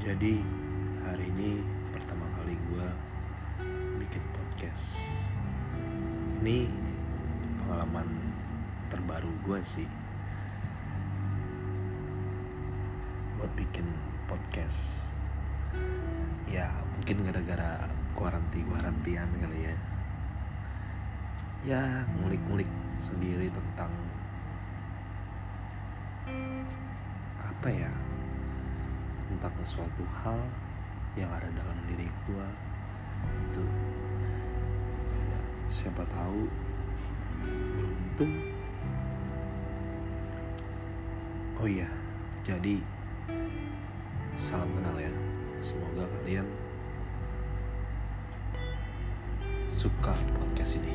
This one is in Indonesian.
Jadi hari ini pertama kali gue bikin podcast. Ini pengalaman terbaru gue sih buat bikin podcast. Ya mungkin gara-gara kuaranti kuarantian kali ya. Ya ngulik-ngulik sendiri tentang apa ya tentang suatu hal yang ada dalam diri gua. Itu ya, siapa tahu beruntung. Oh iya jadi salam kenal ya. Semoga kalian suka podcast ini